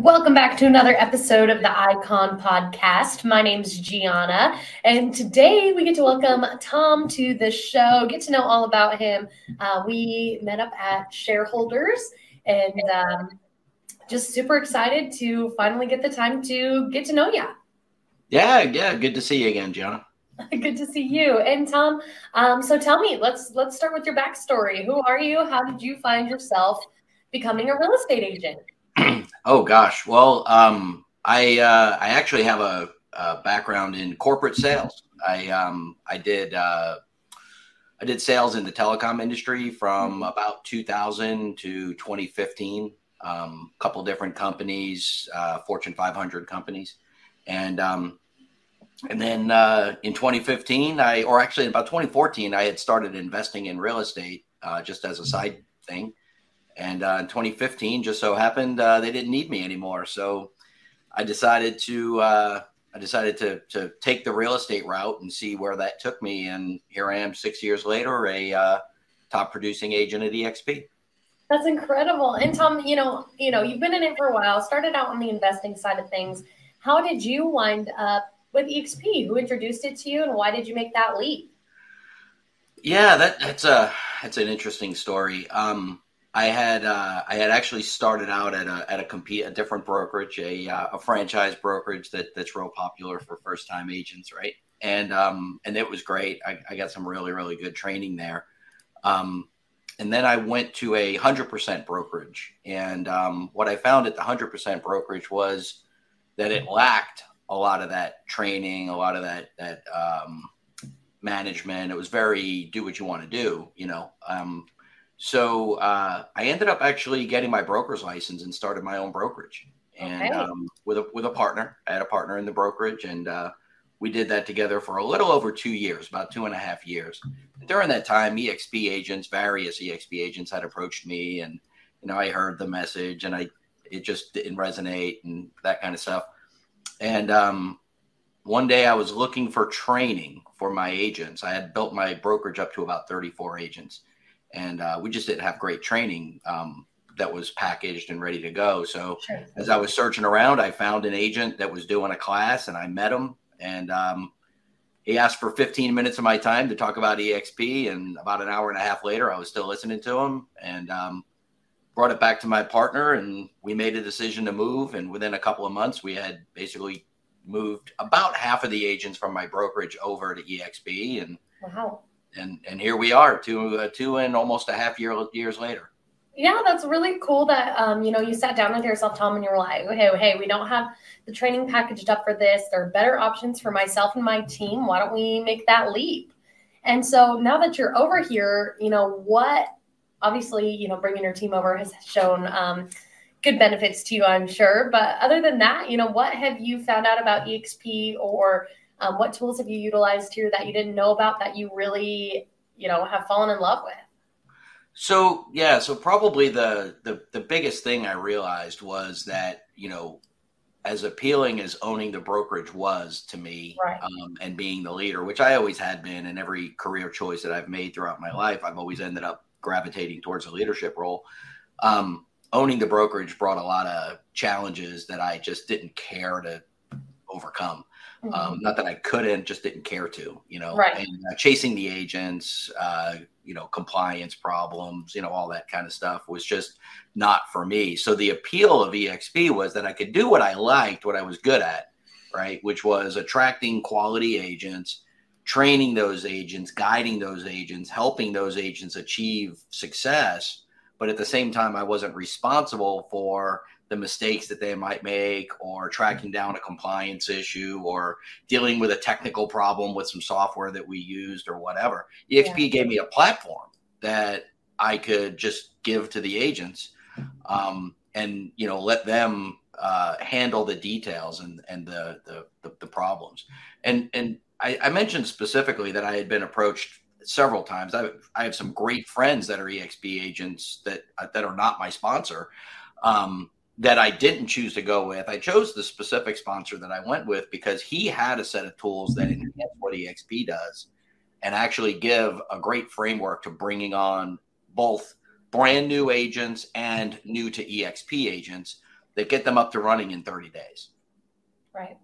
Welcome back to another episode of the Icon Podcast. My name is Gianna, and today we get to welcome Tom to the show, get to know all about him. Uh, we met up at Shareholders and um, just super excited to finally get the time to get to know you. Yeah, yeah, good to see you again, Gianna. good to see you. And Tom, um, so tell me, let's let's start with your backstory. Who are you? How did you find yourself becoming a real estate agent? oh gosh, well, um, I uh, I actually have a, a, background in corporate sales. I um, I did uh, I did sales in the telecom industry from mm-hmm. about 2000 to 2015. A um, couple different companies, uh, Fortune 500 companies, and um, and then uh, in 2015, I or actually about 2014, I had started investing in real estate uh, just as a side thing and uh, in 2015, just so happened uh, they didn't need me anymore. So I decided to uh, I decided to to take the real estate route and see where that took me. And here I am, six years later, a uh, top producing agent at EXP. That's incredible. And Tom, you know, you know, you've been in it for a while. Started out on the investing side of things. How did you wind up with EXP? Who introduced it to you, and why did you make that leap? Yeah, that that's a that's an interesting story. Um, I had uh, I had actually started out at a at a compete a different brokerage, a uh, a franchise brokerage that that's real popular for first time agents, right? And um and it was great. I, I got some really really good training there. Um, and then I went to a hundred percent brokerage, and um, what I found at the hundred percent brokerage was that it lacked a lot of that training, a lot of that that um, management. It was very do what you want to do, you know. Um, so uh, I ended up actually getting my broker's license and started my own brokerage. And okay. um, with a with a partner, I had a partner in the brokerage, and uh, we did that together for a little over two years, about two and a half years. During that time, EXP agents, various EXP agents, had approached me, and you know I heard the message, and I it just didn't resonate and that kind of stuff. And um, one day I was looking for training for my agents. I had built my brokerage up to about 34 agents and uh, we just didn't have great training um, that was packaged and ready to go. So sure. as I was searching around, I found an agent that was doing a class, and I met him, and um, he asked for 15 minutes of my time to talk about EXP, and about an hour and a half later, I was still listening to him, and um, brought it back to my partner, and we made a decision to move. And within a couple of months, we had basically moved about half of the agents from my brokerage over to EXP, and wow and and here we are, two uh, two and almost a half year years later. Yeah, that's really cool that um, you know you sat down with yourself, Tom, and you were like, "Hey, hey, we don't have the training packaged up for this. There are better options for myself and my team. Why don't we make that leap?" And so now that you're over here, you know what? Obviously, you know bringing your team over has shown um, good benefits to you, I'm sure. But other than that, you know, what have you found out about EXP or um, what tools have you utilized here that you didn't know about that you really, you know, have fallen in love with? So yeah, so probably the the the biggest thing I realized was that you know, as appealing as owning the brokerage was to me, right. um, and being the leader, which I always had been in every career choice that I've made throughout my life, I've always ended up gravitating towards a leadership role. Um, owning the brokerage brought a lot of challenges that I just didn't care to overcome. Mm-hmm. Um, not that I couldn't, just didn't care to, you know, right. and uh, chasing the agents, uh, you know, compliance problems, you know, all that kind of stuff was just not for me. So the appeal of EXP was that I could do what I liked, what I was good at, right? Which was attracting quality agents, training those agents, guiding those agents, helping those agents achieve success. But at the same time, I wasn't responsible for the mistakes that they might make or tracking down a compliance issue or dealing with a technical problem with some software that we used or whatever. EXP yeah. gave me a platform that I could just give to the agents um, and you know let them uh, handle the details and and the, the the, the problems. And and I, I, mentioned specifically that I had been approached several times. I I have some great friends that are EXP agents that uh, that are not my sponsor. Um, that I didn't choose to go with. I chose the specific sponsor that I went with because he had a set of tools that enhance what EXP does and actually give a great framework to bringing on both brand new agents and new to EXP agents that get them up to running in 30 days. Right.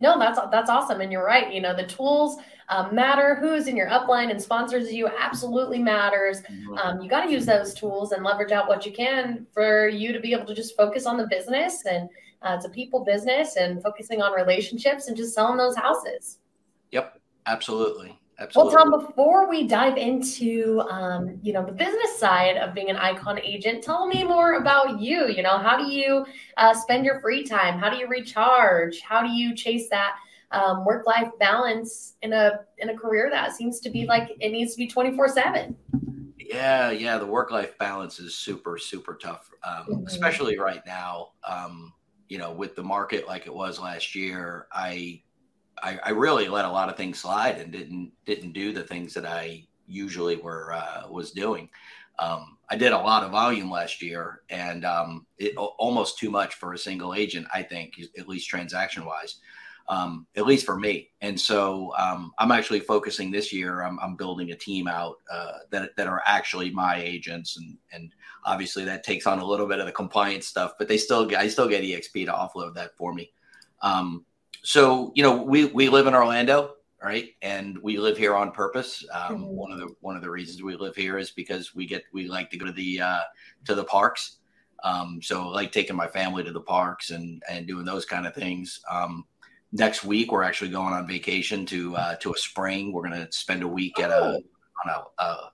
No, that's that's awesome, and you're right. You know, the tools um, matter. Who's in your upline and sponsors you absolutely matters. Mm-hmm. Um, you got to use those tools and leverage out what you can for you to be able to just focus on the business and uh, it's a people business and focusing on relationships and just selling those houses. Yep, absolutely. Absolutely. Well, Tom, before we dive into um, you know the business side of being an icon agent, tell me more about you. You know, how do you uh, spend your free time? How do you recharge? How do you chase that um, work life balance in a in a career that seems to be like it needs to be twenty four seven? Yeah, yeah, the work life balance is super super tough, um, mm-hmm. especially right now. Um, you know, with the market like it was last year, I I, I, really let a lot of things slide and didn't didn't do the things that I usually were uh, was doing. Um, I did a lot of volume last year, and um, it almost too much for a single agent. I think, at least transaction wise, um, at least for me. And so um, I'm actually focusing this year. I'm, I'm building a team out uh, that that are actually my agents, and and obviously that takes on a little bit of the compliance stuff, but they still I still get EXP to offload that for me. Um, so you know we we live in Orlando, right? And we live here on purpose. Um, mm-hmm. One of the one of the reasons we live here is because we get we like to go to the uh, to the parks. Um, so I like taking my family to the parks and and doing those kind of things. Um, next week we're actually going on vacation to uh, to a spring. We're going to spend a week at a oh. on a uh,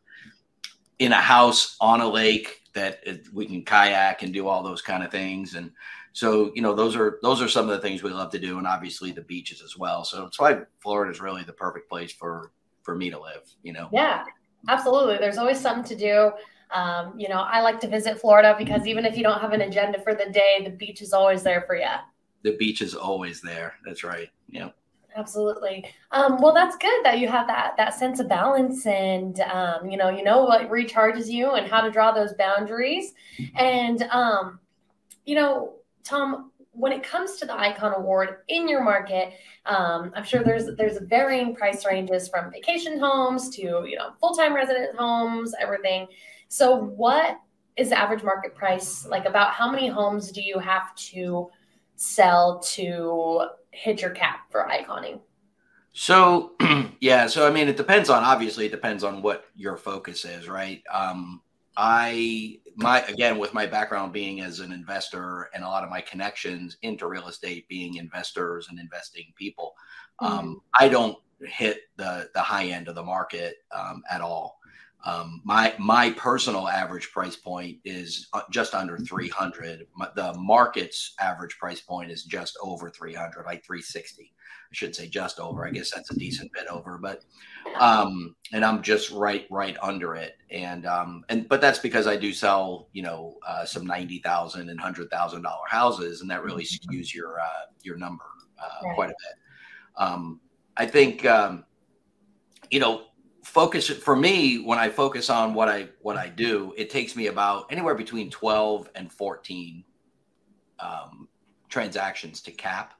in a house on a lake that we can kayak and do all those kind of things and so, you know, those are those are some of the things we love to do, and obviously the beaches as well. So that's why Florida is really the perfect place for for me to live. You know. Yeah, absolutely. There's always something to do. Um, you know, I like to visit Florida because even if you don't have an agenda for the day, the beach is always there for you. The beach is always there. That's right. Yeah. Absolutely. Um, well, that's good that you have that that sense of balance, and um, you know, you know what recharges you and how to draw those boundaries, and um, you know, Tom, when it comes to the Icon Award in your market, um, I'm sure there's there's varying price ranges from vacation homes to you know full time resident homes, everything. So, what is the average market price? Like, about how many homes do you have to sell to hit your cap for iconing? So, yeah. So, I mean, it depends on obviously it depends on what your focus is, right? Um, I my again with my background being as an investor and a lot of my connections into real estate being investors and investing people, mm-hmm. um, I don't hit the the high end of the market um, at all. Um, my my personal average price point is uh, just under mm-hmm. 300. The market's average price point is just over 300, like 360. I should say just over. I guess that's a decent bit over, but um, and I'm just right right under it. And um, and but that's because I do sell you know uh, some ninety thousand and hundred thousand dollar houses, and that really mm-hmm. skews your uh, your number uh, right. quite a bit. Um, I think um, you know focus for me when I focus on what I what I do, it takes me about anywhere between twelve and fourteen um, transactions to cap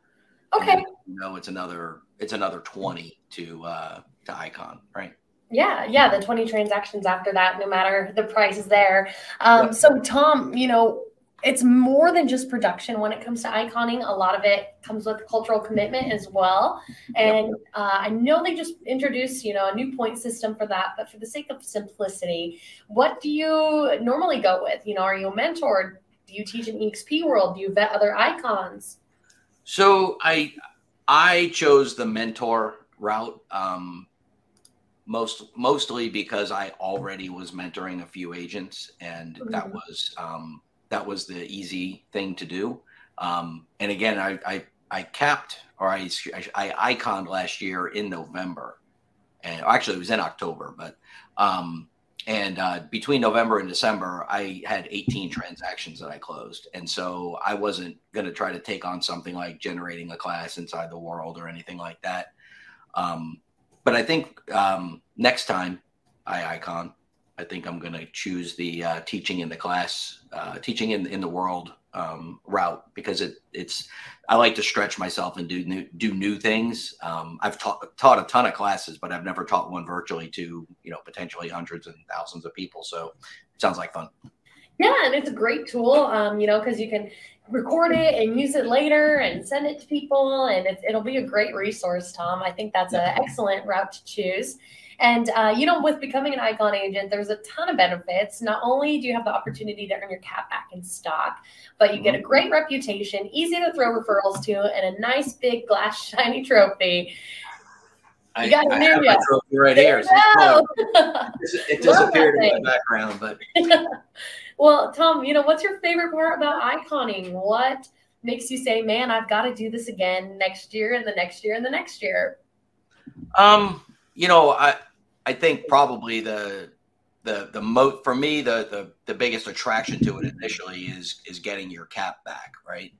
Okay. you know, it's another it's another twenty to uh, to Icon, right? Yeah, yeah, the 20 transactions after that, no matter the price is there. Um, yep. So, Tom, you know, it's more than just production when it comes to iconing. A lot of it comes with cultural commitment as well. And yep. uh, I know they just introduced, you know, a new point system for that. But for the sake of simplicity, what do you normally go with? You know, are you a mentor? Do you teach an EXP world? Do you vet other icons? So I I chose the mentor route um, most mostly because I already was mentoring a few agents, and mm-hmm. that was um, that was the easy thing to do. Um, and again, I, I, I capped or I, I iconed last year in November, and actually it was in October, but um, and uh, between November and December, I had 18 transactions that I closed, and so I wasn't going to try to take on something like generating a class inside the world or anything like that. Um, but I think um, next time I icon, I think I'm going to choose the uh, teaching in the class, uh, teaching in in the world um, route because it it's I like to stretch myself and do new do new things. Um, I've taught taught a ton of classes, but I've never taught one virtually to you know potentially hundreds and thousands of people. So it sounds like fun. Yeah, and it's a great tool, um, you know, because you can record it and use it later and send it to people, and it, will be a great resource. Tom, I think that's an excellent route to choose. And uh, you know, with becoming an icon agent, there's a ton of benefits. Not only do you have the opportunity to earn your cap back in stock, but you get a mm-hmm. great reputation, easy to throw referrals to, and a nice big glass shiny trophy. I, got I have my trophy right there here. So it disappeared in my background, but well, Tom, you know what's your favorite part about iconing? What makes you say, "Man, I've got to do this again next year and the next year and the next year"? Um, you know, I I think probably the the the mo for me the the the biggest attraction to it initially is is getting your cap back, right?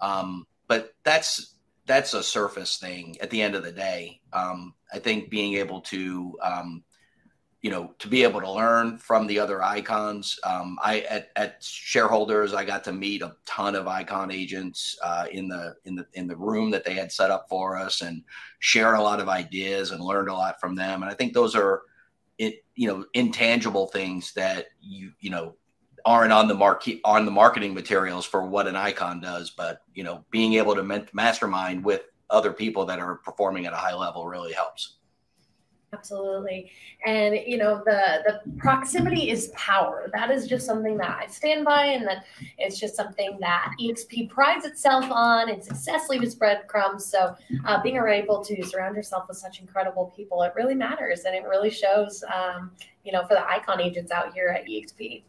Um, but that's that's a surface thing at the end of the day. Um, I think being able to um, you know to be able to learn from the other icons. Um, i at, at, shareholders i got to meet a ton of icon agents uh, in the in the in the room that they had set up for us and shared a lot of ideas and learned a lot from them. And i think those are it you know intangible things that you you know aren't on the market on the marketing materials for what an icon does. But you know being able to mastermind with other people that are performing at a high level really helps Absolutely. And you know, the the proximity is power. That is just something that I stand by and that it's just something that EXP prides itself on and success leaves breadcrumbs. So uh, being able to surround yourself with such incredible people, it really matters and it really shows um, you know, for the icon agents out here at EXP.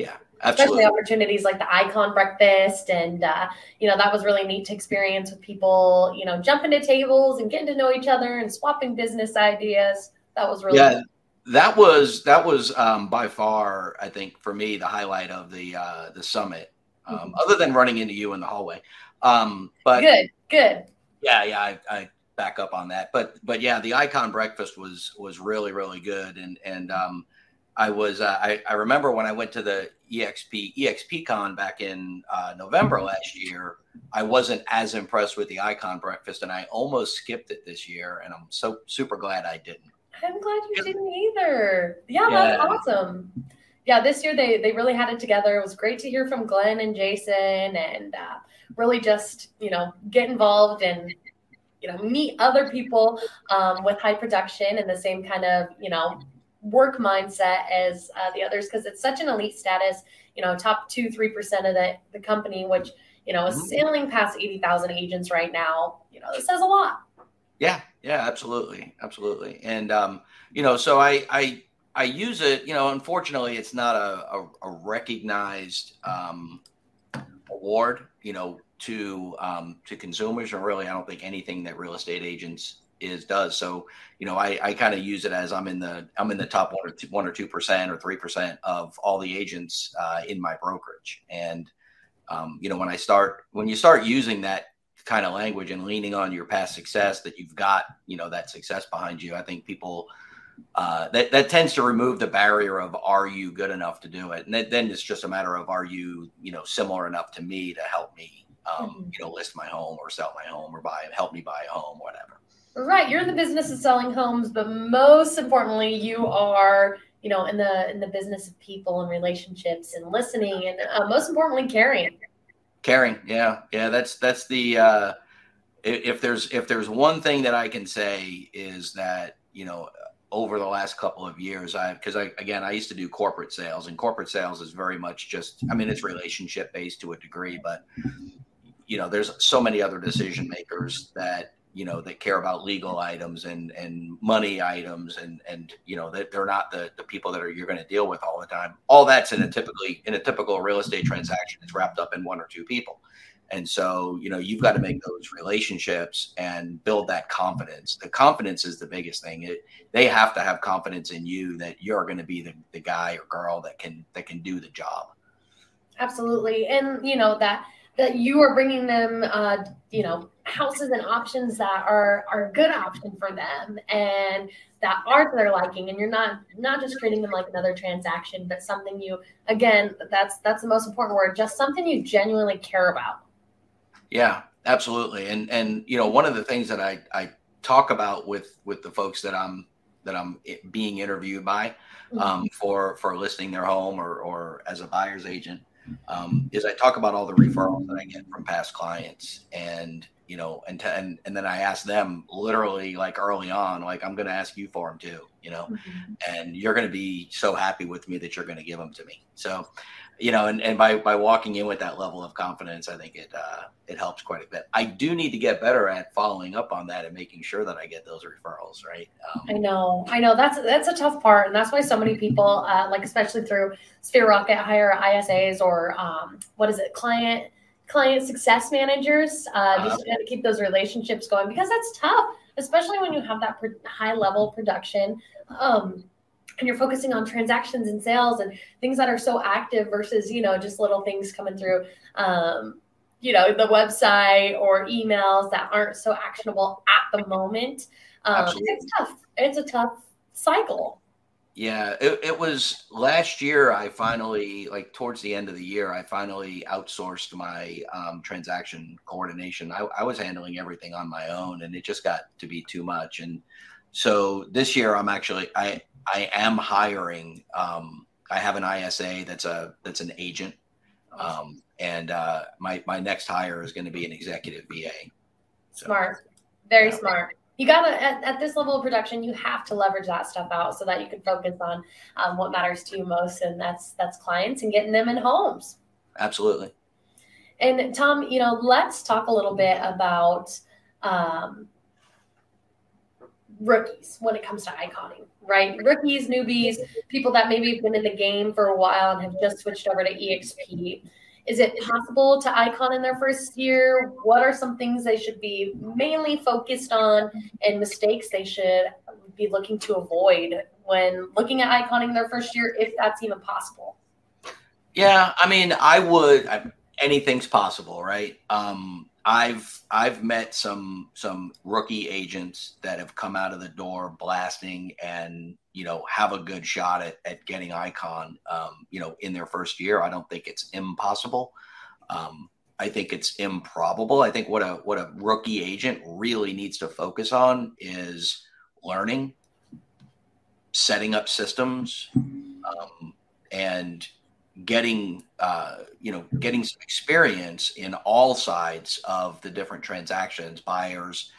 Yeah, Absolutely. especially opportunities like the icon breakfast and uh, you know that was really neat to experience with people you know jumping to tables and getting to know each other and swapping business ideas. That was really yeah that was that was um, by far i think for me the highlight of the uh, the summit um, mm-hmm. other than running into you in the hallway. Um, but good good. Yeah yeah I, I back up on that. But but yeah the icon breakfast was was really really good. And and um I was uh, I, I remember when I went to the EXP EXPCon back in uh, November last year, I wasn't as impressed with the Icon Breakfast, and I almost skipped it this year, and I'm so super glad I didn't. I'm glad you didn't either. Yeah, yeah, that's awesome. Yeah, this year they they really had it together. It was great to hear from Glenn and Jason, and uh, really just you know get involved and you know meet other people um, with high production and the same kind of you know work mindset as uh, the others because it's such an elite status. You know, top two, three percent of the the company, which you know is mm-hmm. sailing past eighty thousand agents right now. You know, this says a lot. Yeah, yeah, absolutely, absolutely, and um, you know, so I I I use it. You know, unfortunately, it's not a a, a recognized um, award. You know, to um, to consumers, or really, I don't think anything that real estate agents is does. So, you know, I, I kind of use it as I'm in the I'm in the top one or two, one or two percent or three percent of all the agents uh, in my brokerage. And um, you know, when I start when you start using that kind of language and leaning on your past success that you've got, you know, that success behind you, I think people uh, that that tends to remove the barrier of are you good enough to do it, and then, then it's just a matter of are you you know similar enough to me to help me um, mm-hmm. you know list my home or sell my home or buy help me buy a home, whatever. Right, you're in the business of selling homes, but most importantly, you are, you know, in the in the business of people and relationships and listening, and uh, most importantly, caring. Caring, yeah, yeah. That's that's the uh, if there's if there's one thing that I can say is that you know over the last couple of years i because i again i used to do corporate sales and corporate sales is very much just i mean it's relationship based to a degree but you know there's so many other decision makers that you know that care about legal items and and money items and and you know that they're not the the people that are you're going to deal with all the time. All that's in a typically in a typical real estate transaction it's wrapped up in one or two people. And so you know you've got to make those relationships and build that confidence. The confidence is the biggest thing. It, they have to have confidence in you that you're going to be the, the guy or girl that can that can do the job. Absolutely. And you know that that you are bringing them uh, you know houses and options that are are a good option for them and that are to their liking. And you're not not just treating them like another transaction but something you again that's that's the most important word just something you genuinely care about. Yeah absolutely. And and you know one of the things that i i talk about with with the folks that i'm that i'm being interviewed by mm-hmm. um, for for listing their home or or as a buyer's agent um, is I talk about all the referrals that I get from past clients, and you know, and and and then I ask them literally like early on, like I'm going to ask you for them too, you know, mm-hmm. and you're going to be so happy with me that you're going to give them to me. So, you know, and, and by, by walking in with that level of confidence, I think it, uh, it helps quite a bit. I do need to get better at following up on that and making sure that I get those referrals. Right. Um, I know, I know that's, that's a tough part. And that's why so many people, uh, like, especially through Sphere Rocket, hire ISAs or, um, what is it? Client, client success managers, uh, uh to keep those relationships going because that's tough, especially when you have that high level production. Um, and you're focusing on transactions and sales and things that are so active versus you know just little things coming through um, you know the website or emails that aren't so actionable at the moment. Um, it's tough. It's a tough cycle. Yeah it, it was last year i finally like towards the end of the year i finally outsourced my um, transaction coordination. I, I was handling everything on my own and it just got to be too much. And so this year i'm actually i I am hiring. Um, I have an ISA that's a that's an agent, um, and uh, my my next hire is going to be an executive BA. So, smart, very yeah. smart. You got to at, at, this level of production, you have to leverage that stuff out so that you can focus on um, what matters to you most, and that's that's clients and getting them in homes. Absolutely. And Tom, you know, let's talk a little bit about um, rookies when it comes to iconing, right? Rookies, newbies, people that maybe have been in the game for a while and have just switched over to EXP. Is it possible to icon in their first year? What are some things they should be mainly focused on and mistakes they should be looking to avoid when looking at iconing their first year, if that's even possible? Yeah, I mean, I would. I, anything's possible, right? Um, I've I've met some some rookie agents that have come out of the door blasting and you know have a good shot at, at getting icon um, you know in their first year. I don't think it's impossible. Um, I think it's improbable. I think what a what a rookie agent really needs to focus on is learning, setting up systems, um, and getting uh, you know getting some experience in all sides of the different transactions buyers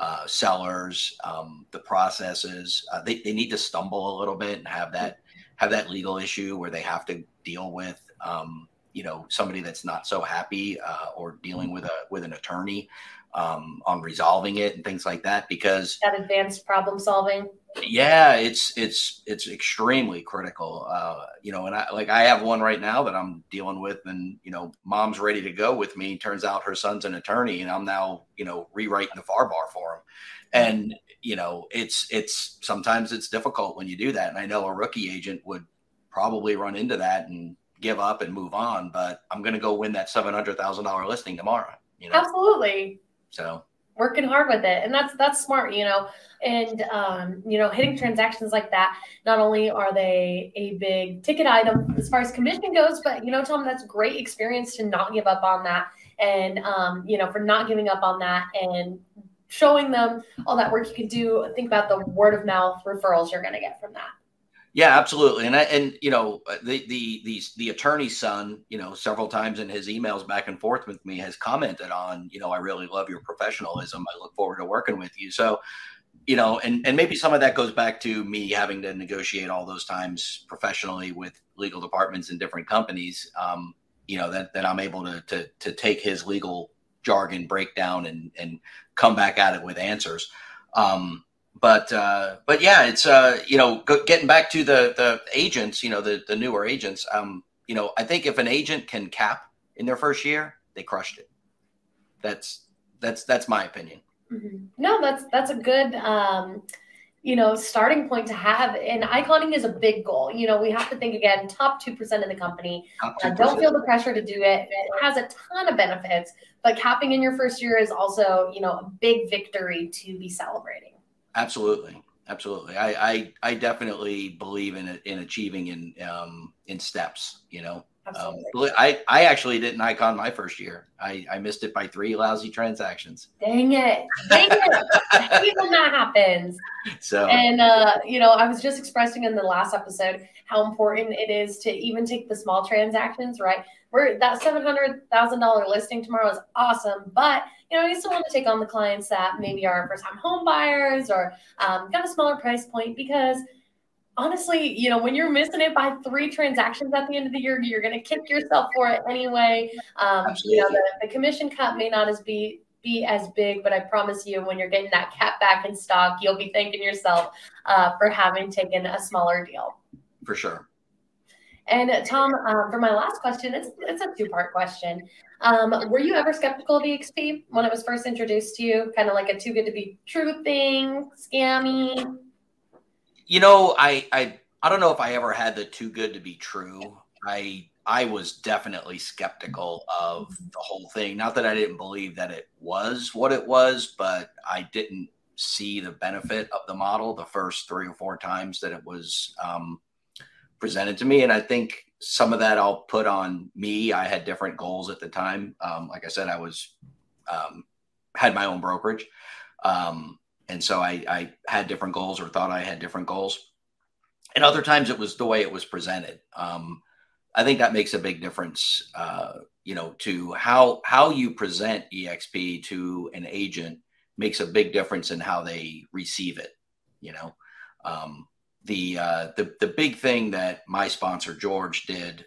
uh, sellers um, the processes. Uh, they, they need to stumble a little bit and have that have that legal issue where they have to deal with um, you know somebody that's not so happy uh, or dealing with a with an attorney um, on resolving it and things like that because that advanced problem solving? Yeah it's it's it's extremely critical uh you know and i like i have one right now that i'm dealing with and you know mom's ready to go with me. Turns out her son's an attorney and i'm now you know rewriting the FAR bar for him. And you know it's it's sometimes it's difficult when you do that. And i know a rookie agent would probably run into that and give up and move on but i'm going to go win that $700000 listing tomorrow you know? Absolutely so. Working hard with it. And that's that's smart you know. And um, you know hitting transactions like that not only are they a big ticket item as far as commission goes but you know tom that's great experience to not give up on that. And um, you know for not giving up on that and showing them all that work you can do think about the word of mouth referrals you're going to get from that yeah, absolutely. And I, and you know the the the the attorney's son, you know, several times in his emails back and forth with me has commented on, you know, I really love your professionalism. I look forward to working with you. So, you know, and and maybe some of that goes back to me having to negotiate all those times professionally with legal departments in different companies. Um, you know, that that I'm able to to to take his legal jargon breakdown and and come back at it with answers. Um, but uh, but yeah, it's uh, you know getting back to the the agents, you know the the newer agents. Um, you know, I think if an agent can cap in their first year, they crushed it. That's that's that's my opinion. Mm-hmm. No, that's that's a good um, you know starting point to have. And iconing is a big goal. You know, we have to think again, top two percent of the company. Uh, don't feel the pressure to do it. It has a ton of benefits, but capping in your first year is also you know a big victory to be celebrating. Absolutely, absolutely. I I, I definitely believe in it in achieving in um, in steps. You know, um, I, I actually didn't icon my first year. I, I missed it by three lousy transactions. Dang it. Dang it. when that happens. So, and, uh, you know, I was just expressing in the last episode how important it is to even take the small transactions, right? We're that $700,000 listing tomorrow is awesome, but you know, you still want to take on the clients that maybe are first time home buyers or um, got a smaller price point because – honestly, you know, when you're missing it by three transactions at the end of the year, you're going to kick yourself for it anyway. Um, you know, the, the commission cut may not as be be as big, but I promise you, when you're getting that cap back in stock, you'll be thanking yourself uh, for having taken a smaller deal. For sure. And Tom, um, for my last question, it's it's a two part question. Um, were you ever skeptical of EXP when it was first introduced to you? Kind of like a too good to be true thing, scammy? You know, I I I don't know if I ever had the too good to be true. I I was definitely skeptical of the whole thing. Not that I didn't believe that it was what it was, but I didn't see the benefit of the model the first three or four times that it was um, presented to me. And I think some of that I'll put on me. I had different goals at the time. Um, like I said, I was um, had my own brokerage. Um, and so I, I had different goals or thought I had different goals. And other times it was the way it was presented. Um, I think that makes a big difference, uh, you know, to how how you present EXP to an agent makes a big difference in how they receive it. You know, um, the uh, the the big thing that my sponsor George did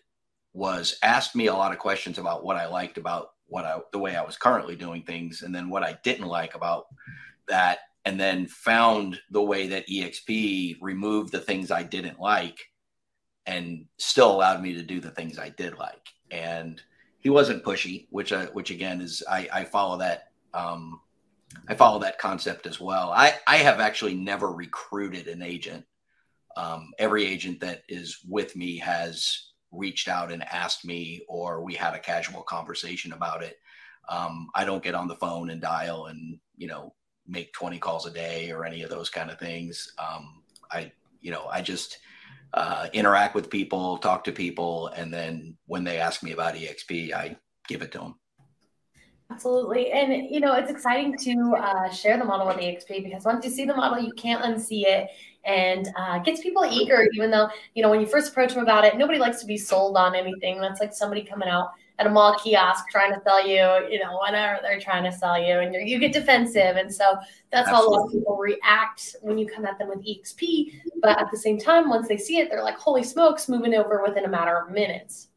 was asked me a lot of questions about what I liked about what I the way I was currently doing things, and then what I didn't like about that, and then found the way that EXP removed the things I didn't like and still allowed me to do the things I did like. And he wasn't pushy, which uh, which again is I, I follow that um, I follow that concept as well. I I have actually never recruited an agent. Um, every agent that is with me has reached out and asked me, or we had a casual conversation about it. Um, I don't get on the phone and dial and you know make 20 calls a day or any of those kind of things. Um, I, you know, I just uh, interact with people, talk to people, and then when they ask me about EXP, I give it to them. Absolutely. And, you know, it's exciting to uh, share the model with EXP because once you see the model, you can't unsee it and uh, gets people eager, even though, you know, when you first approach them about it, nobody likes to be sold on anything. That's like somebody coming out at a mall kiosk trying to sell you, you know, whatever they're trying to sell you, and you get defensive. And so that's Absolutely. how a lot of people react when you come at them with EXP. But at the same time, once they see it, they're like, holy smokes, moving over within a matter of minutes.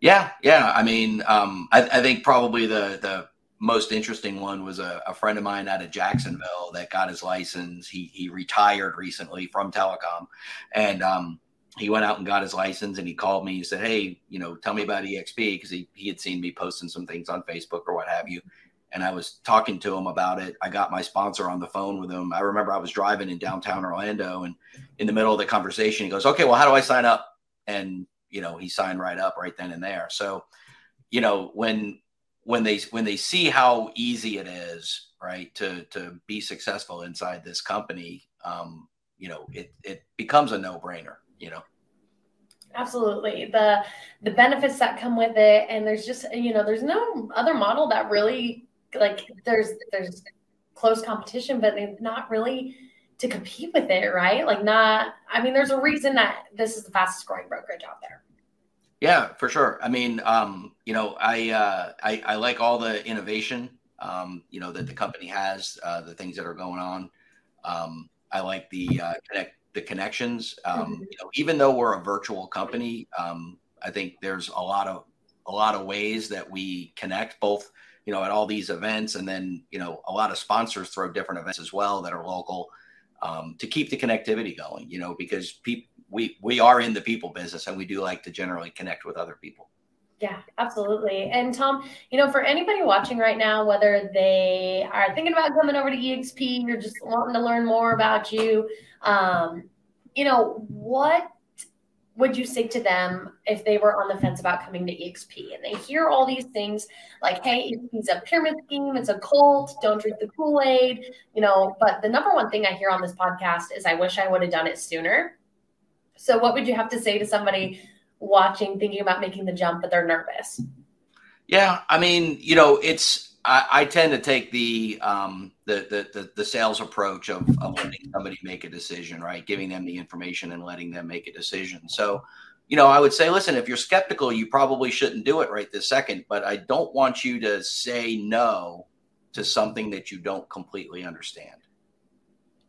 Yeah, yeah. I mean, um, I, I, think probably the the most interesting one was a, a, friend of mine out of Jacksonville that got his license. He he retired recently from telecom, and um, he went out and got his license and he called me. He said, Hey, you know, tell me about EXP because he, he had seen me posting some things on Facebook or what have you. And I was talking to him about it. I got my sponsor on the phone with him. I remember I was driving in downtown Orlando and in the middle of the conversation, he goes, Okay, well, how do I sign up? And, you know, he signed right up right then and there. So, you know, when when they when they see how easy it is, right, to to be successful inside this company, um, you know, it it becomes a no brainer you know? Absolutely. The the benefits that come with it and there's just you know there's no other model that really like there's there's close competition but not really to compete with it right? Like not i mean there's a reason that this is the fastest growing brokerage out there yeah for sure i mean um you know i uh i, I like all the innovation um you know that the company has uh the things that are going on um i like the uh connect the connections. Um, mm-hmm. you know, even though we're a virtual company, um, I think there's a lot of a lot of ways that we connect both you know, at all these events. And then, you know, a lot of sponsors throw different events as well that are local um, to keep the connectivity going, you know, because people, we, we are in the people business and we do like to generally connect with other people. Yeah, absolutely. And Tom, you know, for anybody watching right now, whether they are thinking about coming over to EXP or just wanting to learn more about you, um, you know, what would you say to them if they were on the fence about coming to EXP and they hear all these things like, hey, it's a pyramid scheme, it's a cult, don't drink the Kool Aid, you know? But the number one thing I hear on this podcast is, I wish I would have done it sooner. So, what would you have to say to somebody watching, thinking about making the jump, but they're nervous? Yeah, I mean, you know, it's I, I tend to take the, um, the, the the the sales approach of, of letting somebody make a decision, right? Giving them the information and letting them make a decision. So, you know, I would say, listen, if you're skeptical, you probably shouldn't do it right this second. But I don't want you to say no to something that you don't completely understand.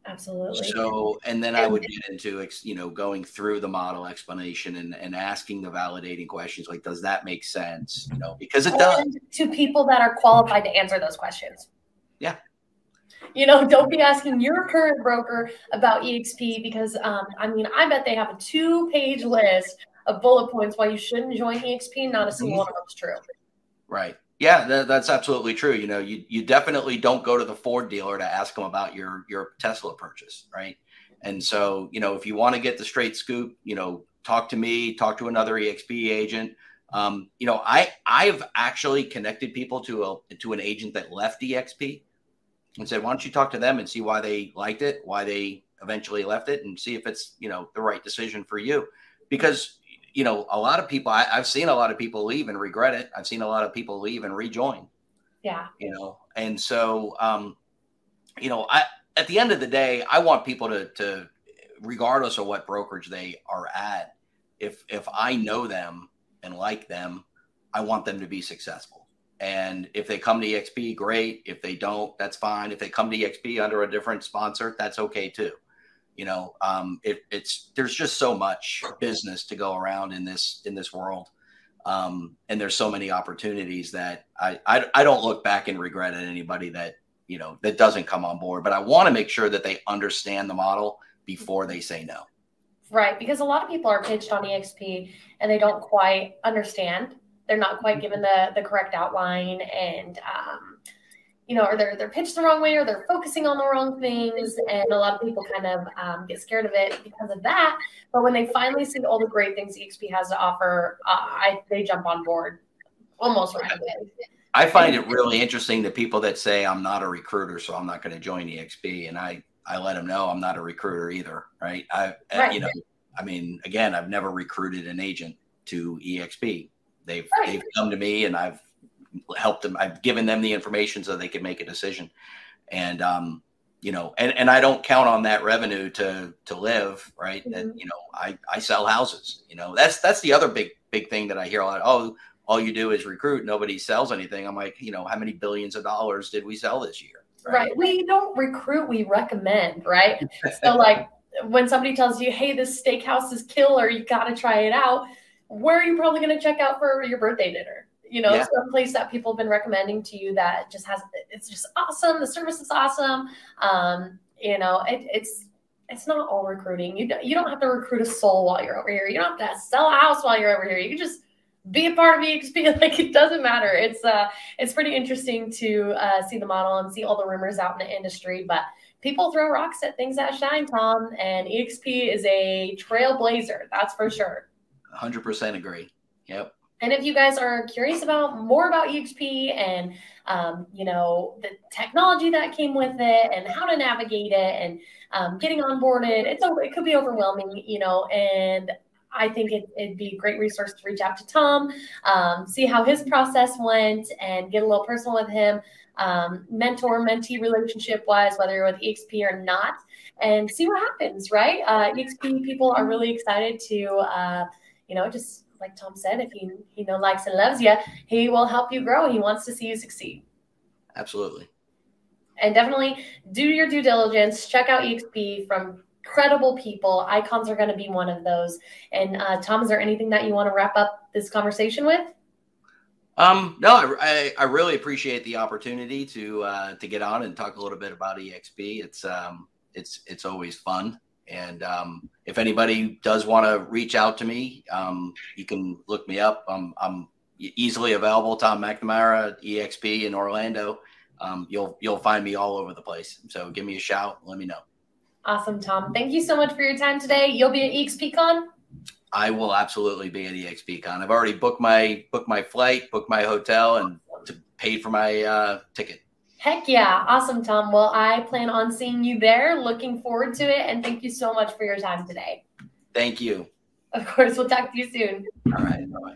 Absolutely. So, and then I would get into, you know, going through the model explanation and, and asking the validating questions like, does that make sense? You know, because it and does. To people that are qualified to answer those questions. Yeah. You know, don't be asking your current broker about EXP because, um, I mean, I bet they have a two page list of bullet points why you shouldn't join EXP. Not a single one of them is true. Right. Yeah, that, that's absolutely true. You know, you you definitely don't go to the Ford dealer to ask them about your your Tesla purchase, right? And so, you know, if you want to get the straight scoop, you know, talk to me, talk to another EXP agent. Um, you know, I I've actually connected people to a to an agent that left EXP and said, why don't you talk to them and see why they liked it, why they eventually left it, and see if it's you know the right decision for you. Because you know, a lot of people, I, have seen a lot of people leave and regret it. I've seen a lot of people leave and rejoin. Yeah. You know, and so, um, you know, I, at the end of the day, I want people to, to, regardless of what brokerage they are at, if, if I know them and like them, I want them to be successful. And if they come to EXP, great. If they don't, that's fine. If they come to EXP under a different sponsor, that's okay too you know um, it, it's there's just so much business to go around in this in this world. Um, and there's so many opportunities that I, I i don't look back and regret at anybody that you know that doesn't come on board but i want to make sure that they understand the model before they say no. Right because a lot of people are pitched on exp and they don't quite understand. They're not quite given the the correct outline and um, you know, or they're they're pitched the wrong way, or they're focusing on the wrong things, and a lot of people kind of um, get scared of it because of that. But when they finally see all the great things EXP has to offer, uh, I they jump on board almost right away. I find it really interesting the people that say I'm not a recruiter, so I'm not going to join EXP, and I I let them know I'm not a recruiter either, right? I right. you know, I mean, again, I've never recruited an agent to EXP. They've right. they've come to me, and I've helped them. I've given them the information so they can make a decision. And, um, you know, and, and I don't count on that revenue to, to live. Right. Mm-hmm. And, you know, I, I sell houses, you know, that's, that's the other big, big thing that I hear a lot. Oh, all you do is recruit. Nobody sells anything. I'm like, you know, how many billions of dollars did we sell this year? Right. right. We don't recruit, we recommend, right? so like when somebody tells you, Hey, this steakhouse is killer, you got to try it out. Where are you probably going to check out for your birthday dinner? You know, yeah. some place that people have been recommending to you that just has it's just awesome. The service is awesome. Um, you know, it, it's it's not all recruiting. You don't, you don't have to recruit a soul while you're over here. You don't have to sell a house while you're over here. You can just be a part of EXP. Like it doesn't matter. It's uh it's pretty interesting to uh, see the model and see all the rumors out in the industry, but people throw rocks at things that shine, Tom, and EXP is a trailblazer. That's for sure. 100% agree. Yep. And if you guys are curious about more about EXP and um, you know the technology that came with it and how to navigate it and um, getting onboarded, it's it could be overwhelming, you know. And I think it, would be a great resource to reach out to Tom, um, see how his process went, and get a little personal with him, um, mentor mentee relationship wise, whether you're with EXP or not, and see what happens. Right? Uh, EXP people are really excited to, uh, you know, just like Tom said, if he you know likes and loves you, he will help you grow. He wants to see you succeed. Absolutely. And definitely do your due diligence. Check out EXP from credible people. Icons are going to be one of those. And uh, Tom, is there anything that you want to wrap up this conversation with? Um, no, I, I, I, really appreciate the opportunity to uh, to get on and talk a little bit about EXP. It's um, it's it's always fun, and um, if anybody does want to reach out to me, um, you can look me up. I'm I'm easily available. Tom McNamara, EXP in Orlando. Um, you'll you'll find me all over the place. So give me a shout. Let me know. Awesome, Tom. Thank you so much for your time today. You'll be at EXPCon. I will absolutely be at EXPCon. I've already booked my booked my flight, booked my hotel, and paid for my uh, ticket. Heck yeah. Awesome, Tom. Well, I plan on seeing you there. Looking forward to it. And thank you so much for your time today. Thank you. Of course. We'll talk to you soon. All right. Bye.